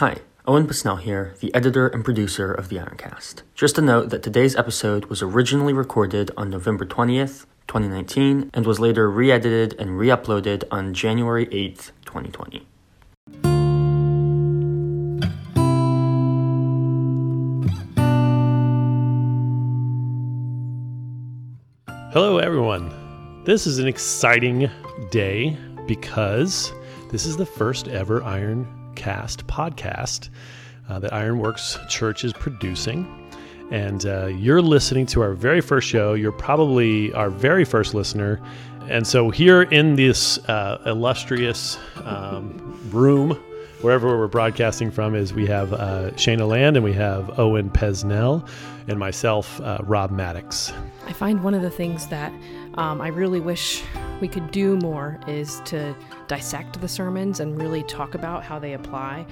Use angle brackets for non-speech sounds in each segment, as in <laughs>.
Hi, Owen Pesnell here, the editor and producer of the Ironcast. Just a note that today's episode was originally recorded on November 20th, 2019, and was later re edited and re uploaded on January 8th, 2020. Hello, everyone. This is an exciting day because this is the first ever Ironcast podcast uh, that Ironworks Church is producing. And uh, you're listening to our very first show. You're probably our very first listener. And so, here in this uh, illustrious um, room, wherever we're broadcasting from, is we have uh, Sheyna Land and we have Owen Pesnell and myself, uh, Rob Mattox. I find one of the things that um, I really wish we could do more is to dissect the sermons and really talk about how they apply.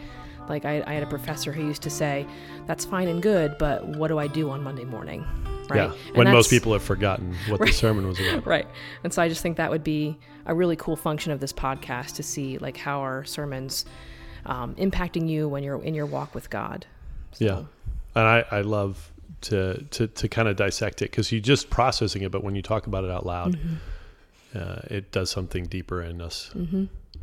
Like, I, I had a professor who used to say, That's fine and good, but what do I do on Monday morning? Right. Yeah, And when most people have forgotten what the sermon was about. <laughs> Right. And so I just think that would be a really cool function of this podcast to see like how our sermons um, impacting you when you're in your walk with God. Yeah, and I, I love to to to kind of dissect it because you're just processing it, but when you talk about it out loud, Mm-hmm. uh, it does something deeper in us.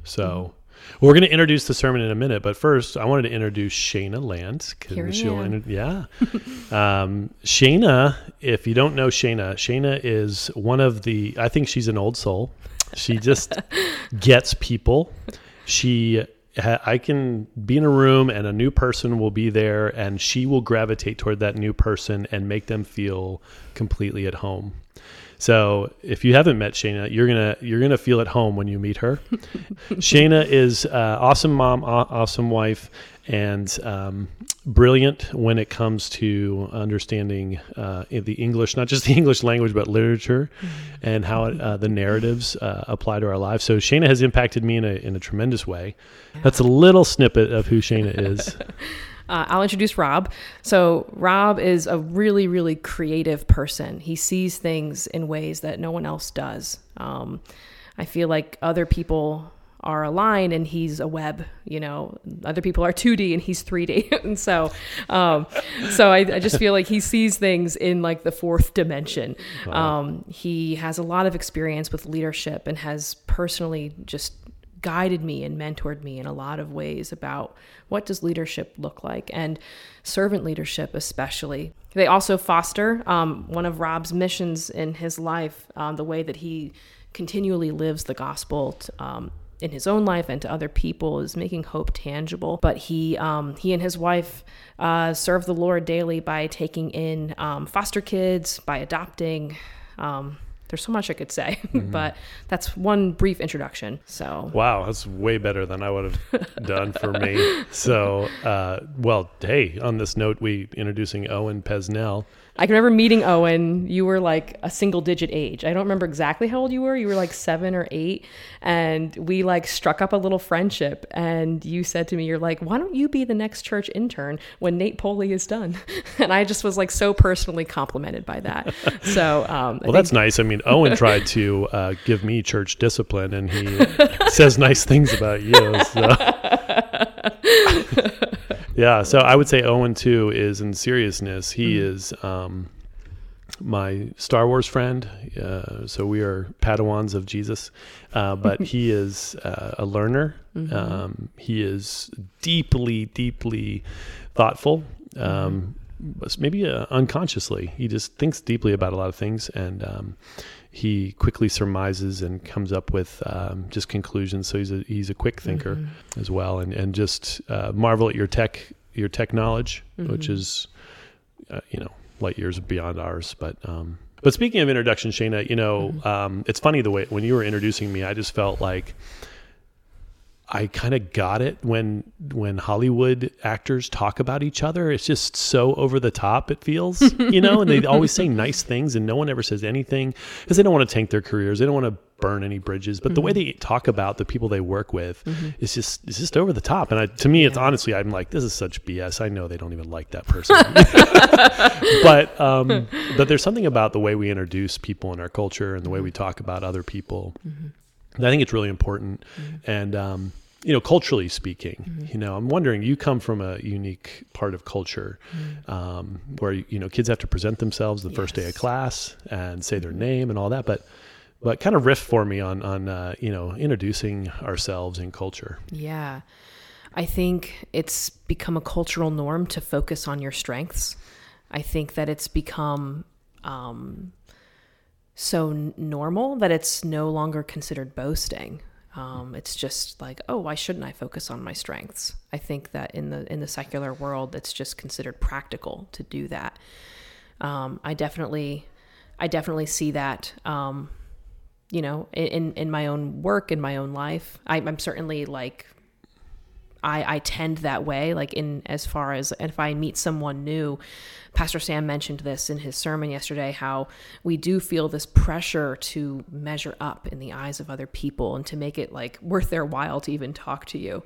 So. We're going to introduce the sermon in a minute, but first, I wanted to introduce Sheyna Here she'll inter- yeah. <laughs> um, Sheyna, if you don't know Sheyna, Sheyna is one of the, I think she's an old soul. She just <laughs> gets people. She, I can be in a room and a new person will be there and she will gravitate toward that new person and make them feel completely at home. So if you haven't met Sheyna, you're gonna you're gonna feel at home when you meet her. <laughs> Sheyna is uh, awesome mom, awesome wife, and um, brilliant when it comes to understanding uh, the English, not just the <laughs> English language, but literature, and how it, uh, the narratives uh, apply to our lives. So Sheyna has impacted me in a in a tremendous way. That's a little snippet of who Sheyna is. <laughs> Uh, I'll introduce Rob. So, Rob is a really, really creative person. He sees things in ways that no one else does. Um, I feel like other people are a line and he's a web, you know, other people are 2D and he's 3D. <laughs> and so, um, so I, I just feel like he sees things in like the fourth dimension. Um, he has a lot of experience with leadership and has personally just guided me and mentored me in a lot of ways about what does leadership look like and servant leadership especially they also foster um, one of rob's missions in his life um, the way that he continually lives the gospel t- um, in his own life and to other people is making hope tangible but he um, he and his wife uh, serve the lord daily by taking in um, foster kids by adopting um, there's so much I could say, <laughs> but that's one brief introduction. So, Wow, that's way better than I would have <laughs> done for me. So, uh, well, hey, on this note, we introducing Owen Pesnell. I can remember meeting Owen. You were like a single digit age. I don't remember exactly how old you were. You were like seven or eight. And we like struck up a little friendship. And you said to me, You're like, why don't you be the next church intern when Nate Poley is done? <laughs> And I just was like so personally complimented by that. <laughs> So, um, Well, that's nice. I mean, Owen tried to uh, give me church discipline, and he <laughs> says nice things about you. So. Yeah, so I would say Owen too is in seriousness. He is um, my Star Wars friend. Uh, so we are Padawans of Jesus, uh, but <laughs> he is uh, a learner. Um, he is deeply, deeply thoughtful. Um, maybe uh, unconsciously, he just thinks deeply about a lot of things, and um, he quickly surmises and comes up with um, just conclusions. So he's a he's a quick thinker as well, and and just uh, marvel at your tech your tech knowledge, which is uh, you know light years beyond ours. But um, but speaking of introduction, Sheyna, you know um, it's funny the way when you were introducing me, I just felt like. I kind of got it when when Hollywood actors talk about each other. It's just so over the top. It feels, <laughs> you know, and they always say nice things, and no one ever says anything because they don't want to tank their careers. They don't want to burn any bridges. But the way mm-hmm. they talk about the people they work with mm-hmm. is just it's just over the top. And I, to me, it's honestly, I'm like, this is such BS. I know they don't even like that person. <laughs> <laughs> but um, but there's something about the way we introduce people in our culture and the way we mm-hmm. talk about other people. I think it's really important. And um, you know, culturally speaking, you know, I'm wondering, you come from a unique part of culture um, where, you know, kids have to present themselves the first day of class and say their name and all that. But, but kind of riff for me on, on uh, you know, introducing ourselves in culture. Yeah. I think it's become a cultural norm to focus on your strengths. I think that it's become um, so normal that it's no longer considered boasting. Um, it's just like, oh, why shouldn't I focus on my strengths? I think that in the in the secular world, it's just considered practical to do that. Um, I definitely, I definitely see that. Um, you know, in in my own work, in my own life, I, I'm certainly like I, I tend that way like in as far as if i meet someone new pastor sam mentioned this in his sermon yesterday how we do feel this pressure to measure up in the eyes of other people and to make it like worth their while to even talk to you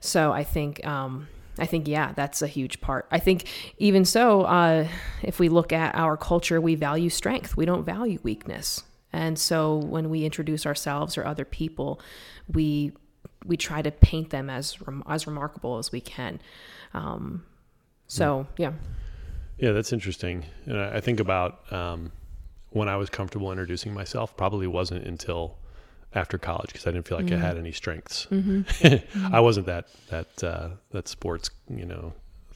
so i think um I think, yeah, that's a huge part. I think, even so, uh, if we look at our culture, we value strength, we don't value weakness. And so when we introduce ourselves or other people, we we try to paint them as rem- as remarkable as we can. Um, so yeah, Yeah, that's interesting. And I think about um, when I was comfortable introducing myself, probably wasn't until after college because I didn't feel like I had any strengths. <laughs> I wasn't that that uh, that sports you know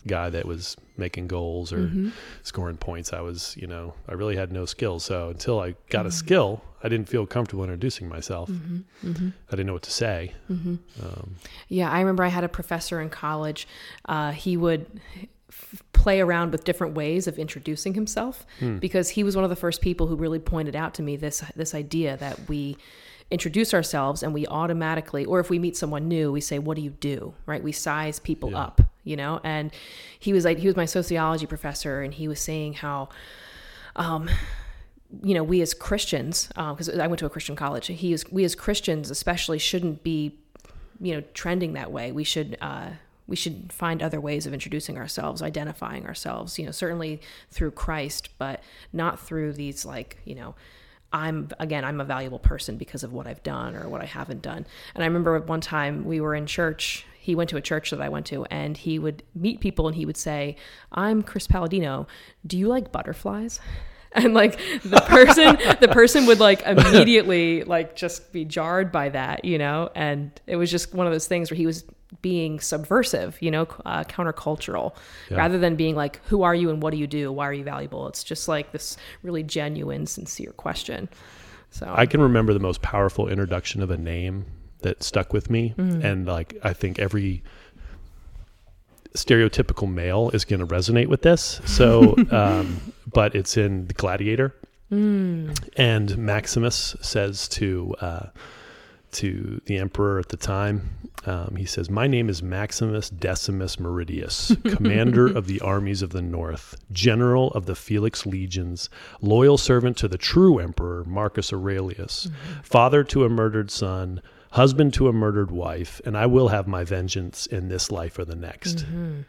guy that was making goals or mm-hmm. scoring points. I was you know I really had no skills. So until I got a mm-hmm. skill, I didn't feel comfortable introducing myself. Mm-hmm. I didn't know what to say. Um, yeah. I remember I had a professor in college. Uh, he would f- play around with different ways of introducing himself hmm. because he was one of the first people who really pointed out to me this this idea that we introduce ourselves and we automatically or if we meet someone new we say what do you do right we size people up you know and he was like he was my sociology professor and he was saying how um you know, we as Christians, because I went to a Christian college, he is, we as Christians especially shouldn't be, you know, trending that way. We should, uh, we should find other ways of introducing ourselves, identifying ourselves, you know, certainly through Christ, but not through these like, you know, I'm again, I'm a valuable person because of what I've done or what I haven't done. And I remember one time we were in church. He went to a church that I went to, and he would meet people and he would say, "I'm Chris Palladino. Do you like butterflies?" <laughs> And like the person, <laughs> the person would like immediately like just be jarred by that, you know. And it was just one of those things where he was being subversive, you know, uh, countercultural, rather than being like, "Who are you and what do you do? Why are you valuable?" It's just like this really genuine, sincere question. So I can remember the most powerful introduction of a name that stuck with me, and like I think every stereotypical male is going to resonate with this. So, <laughs> um, but it's in the Gladiator, and Maximus says to uh, to the emperor at the time, um, he says, "My name is Maximus Decimus Meridius, commander <laughs> of the armies of the north, general of the Felix legions, loyal servant to the true emperor Marcus Aurelius, father to a murdered son." Husband to a murdered wife, and I will have my vengeance in this life or the next. Mm-hmm.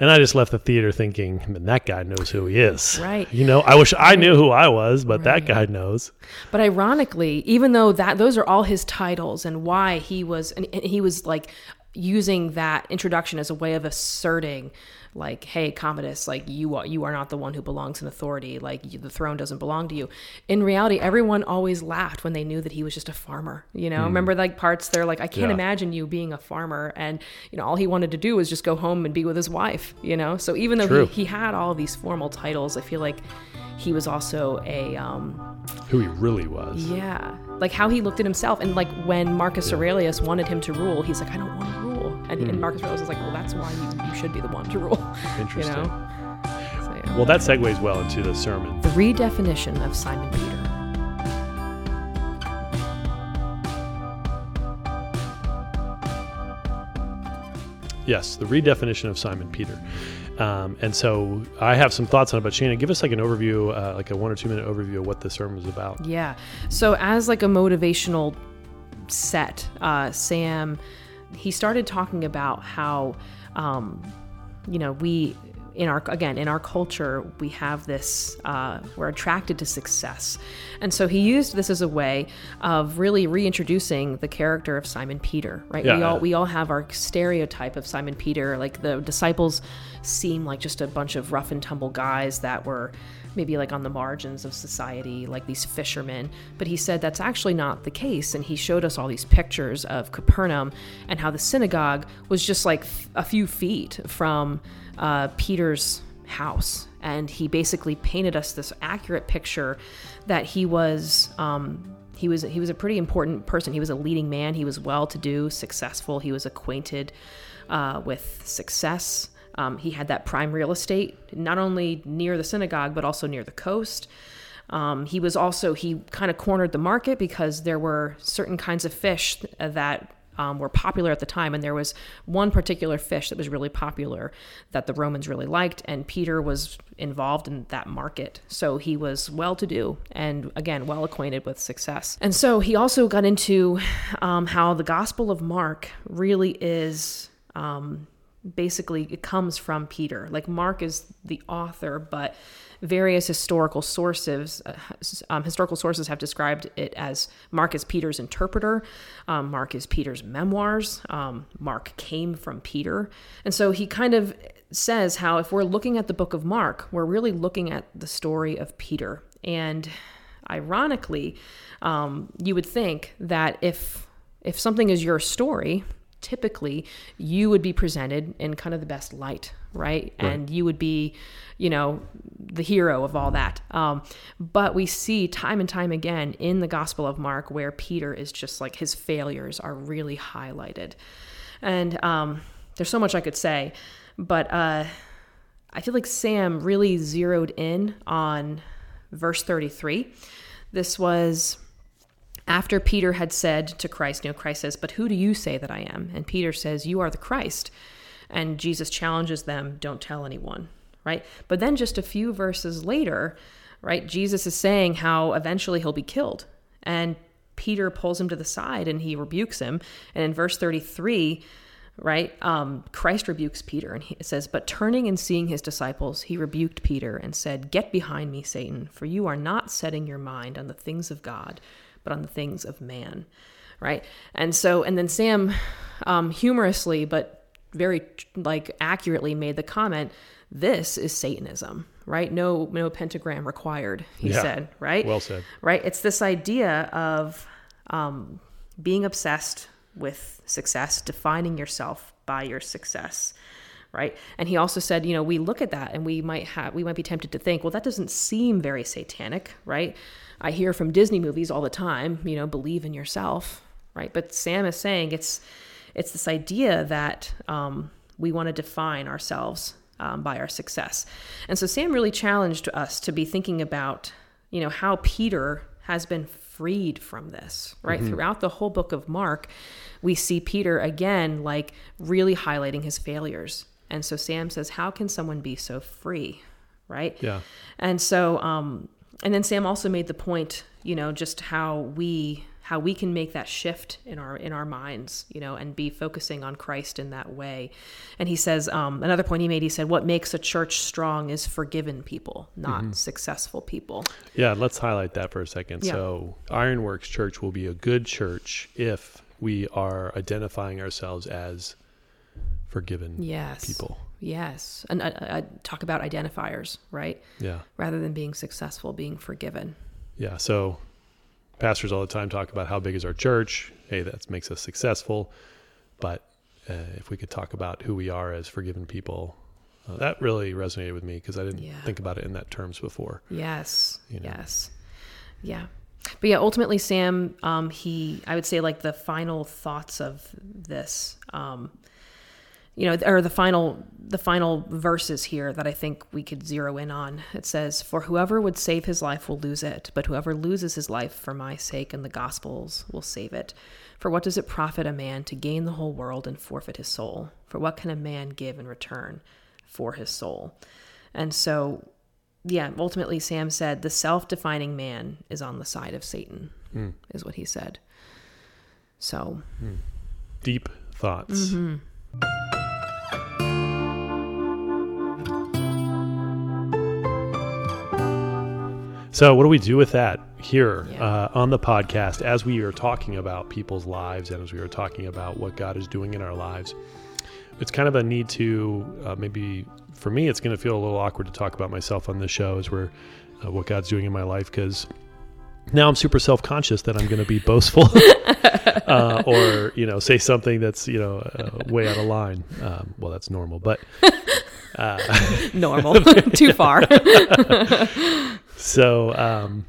And I just left the theater thinking, man, that guy knows who he is. Right. You know, I wish I knew who I was, but that guy knows. But ironically, even though that those are all his titles and why he was and he was like using that introduction as a way of asserting like hey commodus like you are you are not the one who belongs in authority. Like you, the throne doesn't belong to you. In reality everyone always laughed when they knew that he was just a farmer you know? Remember like parts they're like i can't Yeah. imagine you being a farmer. And you know all he wanted to do was just go home and be with his wife you know? So even though he, he had all these formal titles i feel like he was also a um, Who he really was. yeah, like how he looked at himself, and like when Marcus Aurelius wanted him to rule, he's like, I don't want to rule, and, Hmm. and Marcus Aurelius was like, Well, that's why you, you should be the one to rule. Interesting. <laughs> You know? So, yeah. Well, that segues well into the sermon. the redefinition of Simon Peter. Yes, the redefinition of Simon Peter. Um, and so I have some thoughts on it, but Shannon, give us like an overview, uh, like a one or two minute overview of what the sermon was about. Yeah. So as like a motivational set, uh, Sam, he started talking about how, um, you know, we in our again in our culture we have this uh, we're attracted to success and so he used this as a way of really reintroducing the character of simon peter right Yeah. we all we all have our stereotype of simon peter like the disciples seem like just a bunch of rough and tumble guys that were maybe like on the margins of society, like these fishermen. But he said that's actually not the case. And he showed us all these pictures of Capernaum and how the synagogue was just like a few feet from uh, Peter's house. And he basically painted us this accurate picture that he was. Um, he was he was a pretty important person. He was a leading man. He was well to do, successful. He was acquainted uh, with success. Um, he had that prime real estate, not only near the synagogue, but also near the coast. Um, he was also, he kind of cornered the market because there were certain kinds of fish that um, were popular at the time. And there was one particular fish that was really popular that the Romans really liked. And Peter was involved in that market. So he was well to do and, again, well acquainted with success. And so he also got into um, how the Gospel of Mark really is. Um, basically it comes from Peter. Like Mark is the author, but various historical sources, uh, um, historical sources have described it as Mark is Peter's interpreter. Um, Mark is Peter's memoirs. Um, Mark came from Peter, and so he kind of says how if we're looking at the book of Mark, we're really looking at the story of Peter. And ironically, um, you would think that if if something is your story, typically you would be presented in kind of the best light, right? And you would be, you know, the hero of all that. Um, but we see time and time again in the Gospel of Mark where Peter is just like his failures are really highlighted. And um, there's so much I could say, but uh, I feel like Sam really zeroed in on verse 33. This was after Peter had said to Christ, you know, Christ says, But who do you say that I am? And Peter says, You are the Christ. And Jesus challenges them, Don't tell anyone, right? But then just a few verses later, right, Jesus is saying how eventually he'll be killed. And Peter pulls him to the side and he rebukes him. And in verse 33, right, um, Christ rebukes Peter and he says, But turning and seeing his disciples, he rebuked Peter and said, Get behind me, Satan, for you are not setting your mind on the things of God but on the things of man right? And so and then sam um, humorously but very like accurately made the comment this is satanism right? No no pentagram required he Yeah. said right? Well said. right? It's this idea of um, being obsessed with success defining yourself by your success right? And he also said you know we look at that and we might have we might be tempted to think well that doesn't seem very satanic right? I hear from disney movies all the time you know believe in yourself right? But sam is saying it's it's this idea that um, we want to define ourselves um, by our success. And so sam really challenged us to be thinking about you know how peter has been freed from this right? Throughout the whole book of mark we see peter again like really highlighting his failures and so sam says how can someone be so free right Yeah. and so um and then sam also made the point you know just how we how we can make that shift in our in our minds you know and be focusing on christ in that way and he says um, another point he made he said what makes a church strong is forgiven people not successful people Yeah, let's highlight that for a second. Yeah. So, Ironworks Church will be a good church if we are identifying ourselves as forgiven yes people. yes and uh, uh, talk about identifiers right Yeah. rather than being successful being forgiven Yeah. So, pastors all the time talk about how big is our church. Hey, that makes us successful. But uh, if we could talk about who we are as forgiven people, uh, that really resonated with me because I didn't Yeah. think about it in that terms before. Yes. You know. Yes. Yeah. But yeah, ultimately, Sam, um, he, I would say, like the final thoughts of this, um, you know, or the final, the final verses here that I think we could zero in on. It says, "For whoever would save his life will lose it, but whoever loses his life for my sake and the gospel's will save it. For what does it profit a man to gain the whole world and forfeit his soul? For what can a man give in return for his soul?" And so yeah, ultimately, Sam said the self defining man is on the side of Satan, is what he said. So, Deep thoughts. Mm-hmm. So, what do we do with that here Yeah. uh, on the podcast as we are talking about people's lives and as we are talking about what God is doing in our lives? It's kind of a need to uh, maybe for me, it's going to feel a little awkward to talk about myself on this show as we're uh, what God's doing in my life because now I'm super self conscious that I'm going to be boastful <laughs> uh, or you know say something that's you know uh, way out of line. Um, well, that's normal, but. Uh, <laughs> Normal. <laughs> Too far. So, um,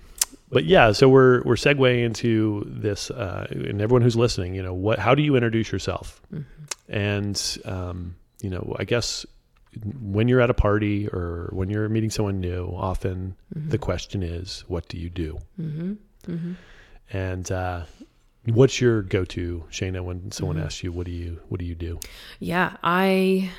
but yeah, so we're we're segueing into this, uh, and everyone who's listening, you know, what? How do you introduce yourself? And um, you know, I guess when you're at a party or when you're meeting someone new, often the question is, "What do you do?" Mm-hmm. And uh, what's your go-to, Sheyna, when someone asks you, "What do you What do you do?" Yeah, I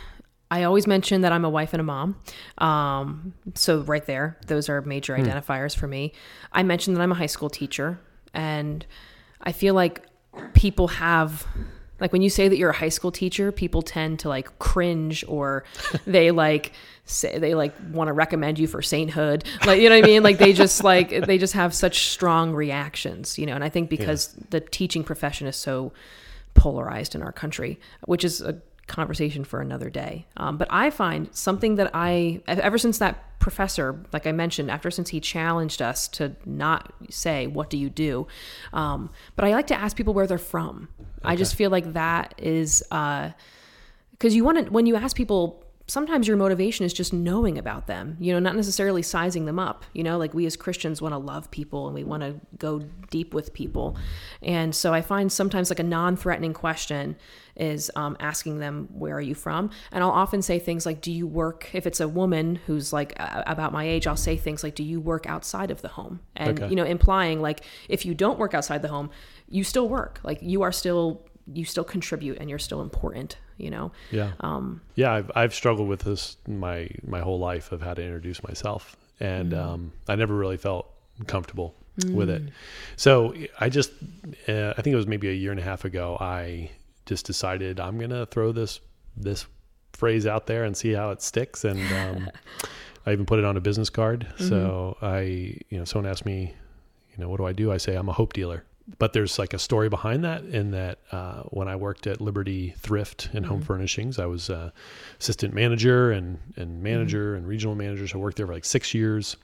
I always mention that I'm a wife and a mom. Um, so right there, those are major identifiers for me. I mentioned that I'm a high school teacher, and I feel like people have like when you say that you're a high school teacher, people tend to like cringe or <laughs> they like say they like want to recommend you for sainthood. Like you know what I mean? Like they just <laughs> like they just have such strong reactions, you know. And I think because the teaching profession is so polarized in our country, which is a conversation for another day. Um, but I find something that I, ever since that professor, like I mentioned, after since he challenged us to not say, What do you do? Um, but I like to ask people where they're from. I just feel like that is, because you want to, when you ask people, sometimes your motivation is just knowing about them, you know, not necessarily sizing them up. You know, like we as Christians want to love people and we want to go deep with people. And so I find sometimes like a non threatening question is um, asking them, Where are you from? And I'll often say things like, Do you work, if it's a woman who's like uh, about my age, I'll say things like, Do you work outside of the home? And, Okay. you know, implying like, if you don't work outside the home, you still work. Like you are still, you still contribute and you're still important, you know? Yeah. Um, yeah, I've I've struggled with this my my whole life of how to introduce myself, and um, I never really felt comfortable with it. So I just uh, I think it was maybe a year and a half ago. I just decided I'm gonna throw this this phrase out there and see how it sticks, and um, <laughs> I even put it on a business card. So I you know someone asked me, you know, what do I do? I say I'm a hope dealer. But there's like a story behind that. In that, uh, when I worked at Liberty Thrift and Home Furnishings, I was uh, assistant manager and and manager and regional manager. So I worked there for like six years,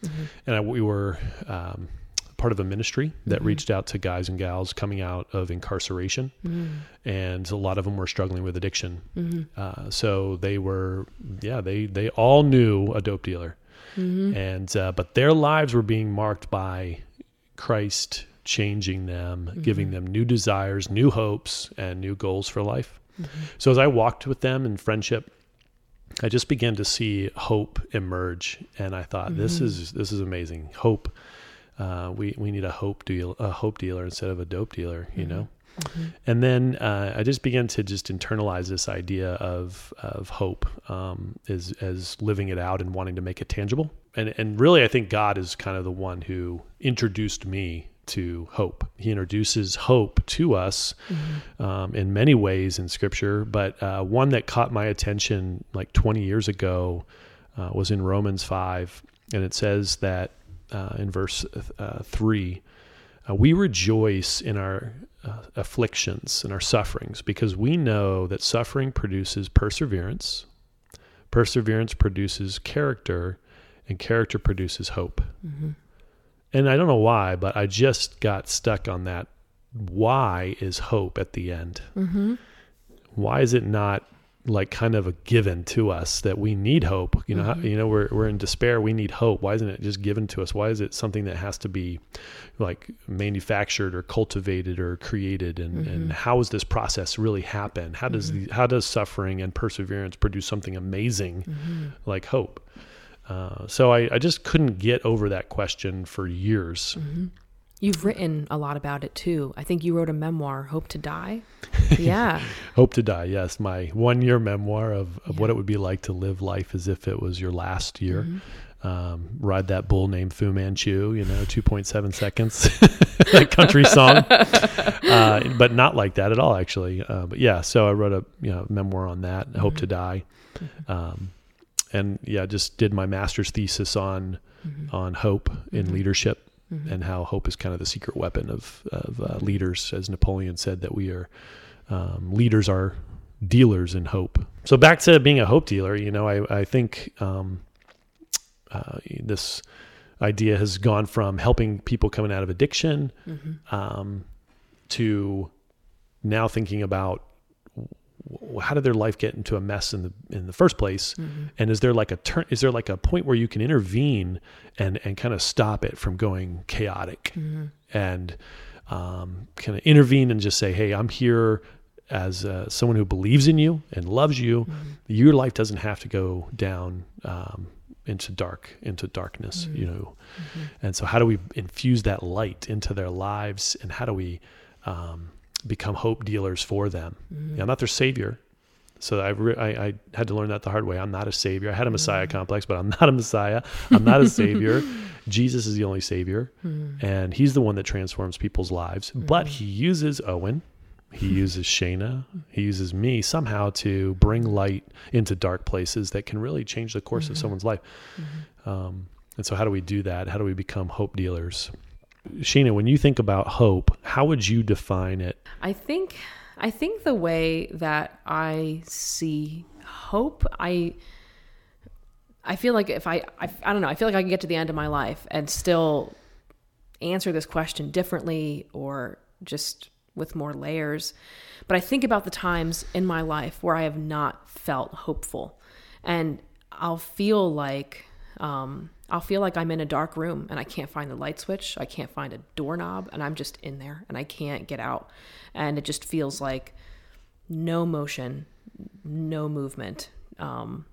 and I, we were um, part of a ministry that mm-hmm. reached out to guys and gals coming out of incarceration, mm-hmm. and a lot of them were struggling with addiction. Mm-hmm. Uh, so they were, yeah, they they all knew a dope dealer, and uh, but their lives were being marked by Christ changing them, giving them new desires, new hopes, and new goals for life. So as I walked with them in friendship, I just began to see hope emerge, and I thought, this is this is amazing. Hope. Uh, we we need a hope deal, a hope dealer instead of a dope dealer, you know. And then uh, I just began to just internalize this idea of of hope um, as as living it out and wanting to make it tangible. And and really, I think God is kind of the one who introduced me to hope. He introduces hope to us um, in many ways in Scripture, but uh, one that caught my attention like 20 years ago uh, was in Romans five, and it says that uh, in verse uh, three. Uh, we rejoice in our uh, afflictions and our sufferings because we know that suffering produces perseverance, perseverance produces character, and character produces hope. And I don't know why, but I just got stuck on that. Why is hope at the end? Why is it not like kind of a given to us that we need hope? You know, how, you know, we're we're in despair. We need hope. Why isn't it just given to us? Why is it something that has to be like manufactured or cultivated or created? And and mm-hmm. how does this process really happen? How does mm-hmm. the, how does suffering and perseverance produce something amazing like hope? Uh, so I, I just couldn't get over that question for years. You've written a lot about it too. I think you wrote a memoir, Hope to Die. <laughs> Yeah. Hope to Die, yes, my one year memoir of, of what it would be like to live life as if it was your last year. Um, ride that bull named Fu Manchu, you know, 2.7 seconds, <laughs> that country song. <laughs> Uh, but not like that at all, actually. Uh, but yeah, so I wrote a you know, memoir on that, Hope to Die. Um, and yeah, just did my master's thesis on on hope in leadership and how hope is kind of the secret weapon of of uh, leaders, as Napoleon said that we are um, leaders are dealers in hope. So back to being a hope dealer, you know, I I think um, uh, this idea has gone from helping people coming out of addiction um, to now thinking about how did their life get into a mess in the in the first place? And is there like a turn is there like a point where you can intervene and and kind of stop it from going chaotic? And um, kind of intervene and just say hey i'm here as uh, someone who believes in you and loves you. Your life doesn't have to go down um, into dark into darkness you know? And so how do we infuse that light into their lives and how do we um, become hope dealers for them yeah, i'm mm-hmm. not their savior so I, re- I, I had to learn that the hard way. I'm not a savior. I had a Messiah mm-hmm. complex, but I'm <laughs> not a Messiah. I'm not a savior. <laughs> Jesus is the only savior, mm-hmm. and He's the one that transforms people's lives. But He uses Owen, He <laughs> uses Sheyna, He uses me somehow to bring light into dark places that can really change the course of someone's life. Um, and so, how do we do that? How do we become hope dealers? Sheyna, when you think about hope, how would you define it? I think I think the way that I see hope, I I feel like if I, I I don't know, I feel like I can get to the end of my life and still answer this question differently or just with more layers. But I think about the times in my life where I have not felt hopeful. And I'll feel like um, I'll feel like I'm in a dark room and I can't find the light switch. I can't find a doorknob and I'm just in there and I can't get out. And it just feels like no motion, no movement. Um,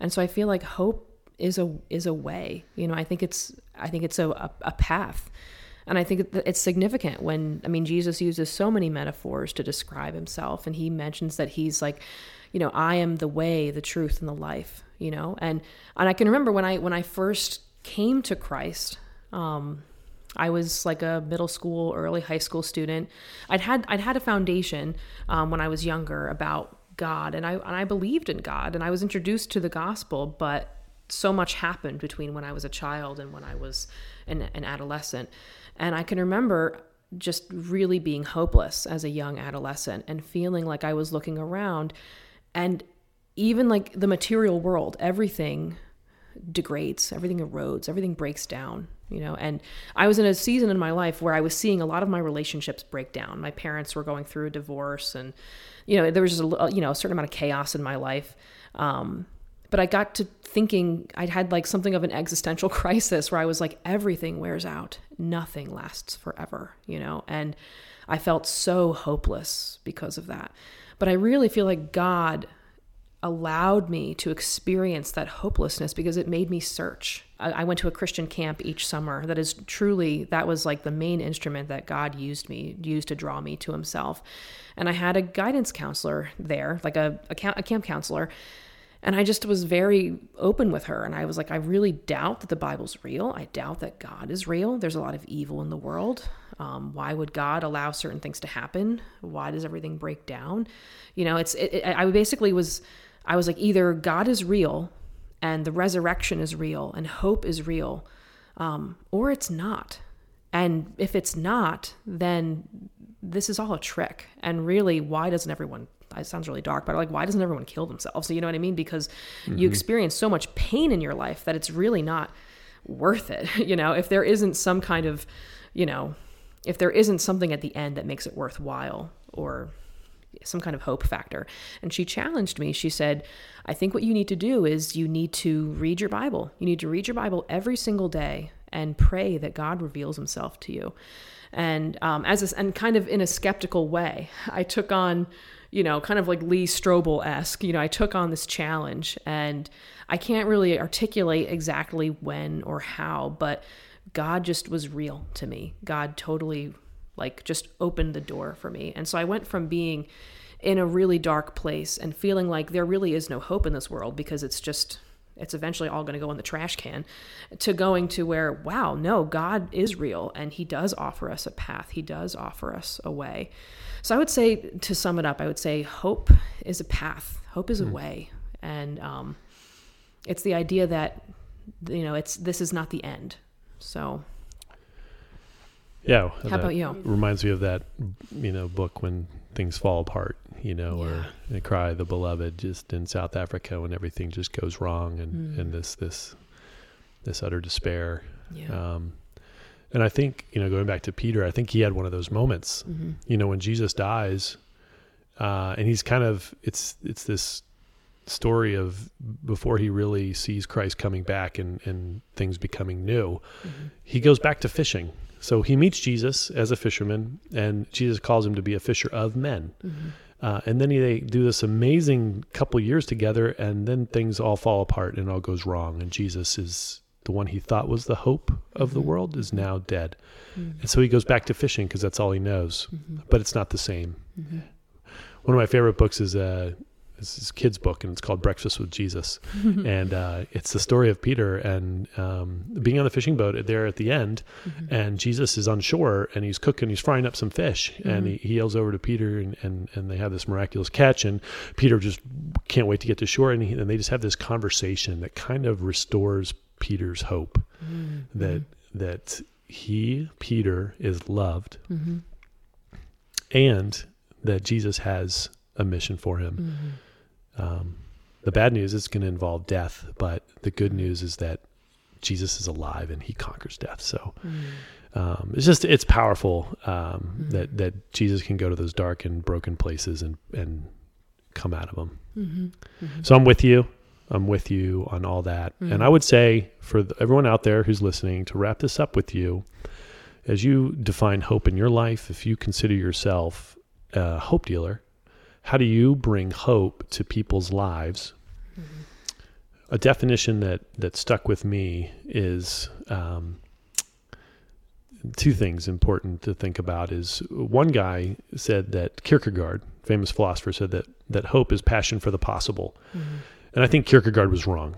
and so I feel like hope is a is a way. You know, I think it's I think it's a, a, a path. And I think it's significant when, I mean, Jesus uses so many metaphors to describe himself. And he mentions that he's like, you know, I am the way, the truth, and the life, you know? And, and I can remember when I, when I first came to Christ, um, I was like a middle school, early high school student. I'd had, I'd had a foundation, um, when I was younger about God and I, and I believed in God and I was introduced to the gospel, but so much happened between when I was a child and when I was an, an adolescent. And I can remember just really being hopeless as a young adolescent and feeling like I was looking around and even like the material world, everything degrades, everything erodes, everything breaks down, you know. And I was in a season in my life where I was seeing a lot of my relationships break down. My parents were going through a divorce and you know, there was just a you know, a certain amount of chaos in my life. Um, but I got to thinking I'd had like something of an existential <laughs> crisis where I was like, everything wears out, nothing lasts forever, you know, and I felt so hopeless because of that. But I really feel like God allowed me to experience that hopelessness because it made me search. I, I went to a Christian camp each summer. That is truly, that was like the main instrument that God used me, used to draw me to Himself. And I had a guidance counselor there, like a, a, camp, a camp counselor. And I just was very open with her. And I was like, I really doubt that the Bible's real. I doubt that God is real. There's a lot of evil in the world. Um, why would God allow certain things to happen? Why does everything break down? You know, it's, it, it, I basically was, I was like, either God is real and the resurrection is real and hope is real, um, or it's not. And if it's not, then this is all a trick. And really, why doesn't everyone it sounds really dark, but like, why doesn't everyone kill themselves? So, you know what I mean? Because mm-hmm. you experience so much pain in your life that it's really not worth it. <laughs> You know, if there isn't some kind of, you know, if there isn't something at the end that makes it worthwhile or some kind of hope factor. And she challenged me. She said, I think what you need to do is you need to read your Bible. You need to read your Bible every single day and pray that God reveals himself to you. And um, as a, and kind of in a skeptical way, I took on you know, kind of like Lee Strobel esque. You know, I took on this challenge and I can't really articulate exactly when or how, but God just was real to me. God totally like just opened the door for me. And so I went from being in a really dark place and feeling like there really is no hope in this world because it's just it's eventually all going to go in the trash can to going to where wow no god is real and he does offer us a path. He does offer us a way. So i would say to sum it up i would say hope is a path. Hope is a mm. way. And um, it's the idea that you know it's this is not the end. So Yeah. How about you? Reminds me of that, you know, book when things fall apart, you know, or I cry the beloved just in South Africa when everything just goes wrong and, Mm. and this this this utter despair. Yeah. Um, and I think, you know, going back to Peter, I think he had one of those moments, Mhm. you know, when Jesus dies, uh, and he's kind of it's it's this story of before he really sees Christ coming back and, and things becoming new, Mhm. he goes back to fishing. So he meets Jesus as a fisherman, and Jesus calls him to be a fisher of men. Mhm. Uh, and then he, they do this amazing couple years together, and then things all fall apart and all goes wrong. And Jesus is the one he thought was the hope of the Mhm. world is now dead. Mhm. And so he goes back to fishing because that's all he knows. Mhm. But it's not the same. Mhm. One of my favorite books is uh, is this kid's book, and it's called Breakfast with Jesus. <laughs> and uh, it's the story of Peter and um, being on the fishing boat there at the end. Mhm. And Jesus is on shore and he's cooking, he's frying up some fish. And Mhm. he, he yells over to Peter, and, and, and they have this miraculous catch. And Peter just can't wait to get to shore. And, he, and they just have this conversation that kind of restores Peter's hope Mhm. that that he, Peter, is loved Mhm. and that Jesus has a mission for him. Um, the bad news is going to involve death, but the good news is that Jesus is alive and he conquers death. So Mhm. um, it's just it's powerful um, Mhm. that that Jesus can go to those dark and broken places and and come out of them. Mhm. Mhm. So I'm with you. I'm with you on all that. Mhm. And I would say for the, everyone out there who's listening to wrap this up with you, as you define hope in your life, if you consider yourself a hope dealer, how do you bring hope to people's lives? Mhm. A definition that that stuck with me is um, two things important to think about. Is one guy said that Kierkegaard, famous philosopher, said that that hope is passion for the possible. Mhm. And I think Kierkegaard was wrong.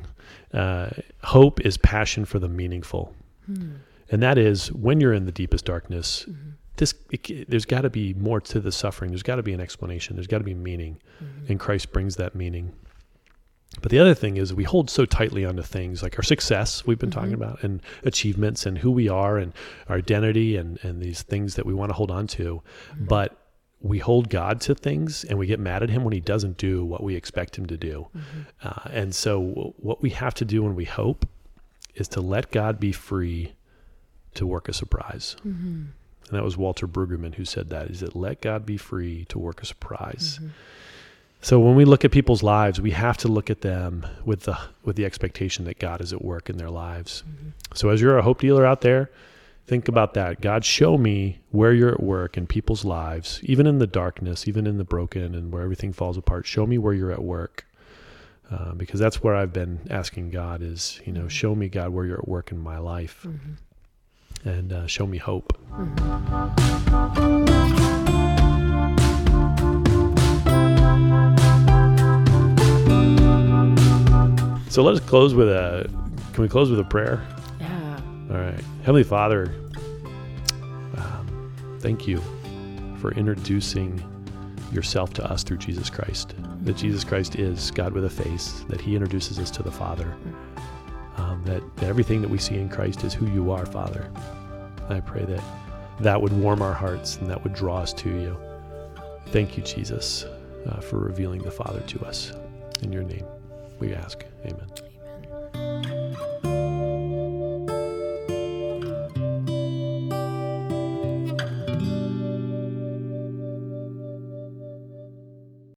Uh, hope is passion for the meaningful. Mhm. And that is when you're in the deepest darkness, Mhm. This it, there's got to be more to the suffering. There's got to be an explanation. There's got to be meaning. Mhm. And Christ brings that meaning. But the other thing is we hold so tightly onto things like our success we've been talking Mhm. about and achievements and who we are and our identity and, and these things that we want to hold on to. Mhm. But we hold God to things and we get mad at him when he doesn't do what we expect him to do. Mhm. Uh, and so, w- what we have to do when we hope is to let God be free to work a surprise. Mhm. And that was Walter Brueggemann who said that: is that let God be free to work a surprise. Mhm. So when we look at people's lives, we have to look at them with the with the expectation that God is at work in their lives. Mhm. So as you're a hope dealer out there, think about that. God, show me where you're at work in people's lives, even in the darkness, even in the broken and where everything falls apart. Show me where you're at work. Uh, because that's where I've been asking God is, you know, Mhm. show me God where you're at work in my life Mhm. And uh, show me hope. Mhm. So let us close with a, can we close with a prayer? Yeah. All right. Heavenly Father, um, thank you for introducing yourself to us through Jesus Christ. That Jesus Christ is God with a face, that He introduces us to the Father. Um, that, everything that we see in Christ is who you are, Father. I pray that that would warm our hearts and that would draw us to you. Thank you, Jesus, uh, for revealing the Father to us. In your name, we ask. Amen.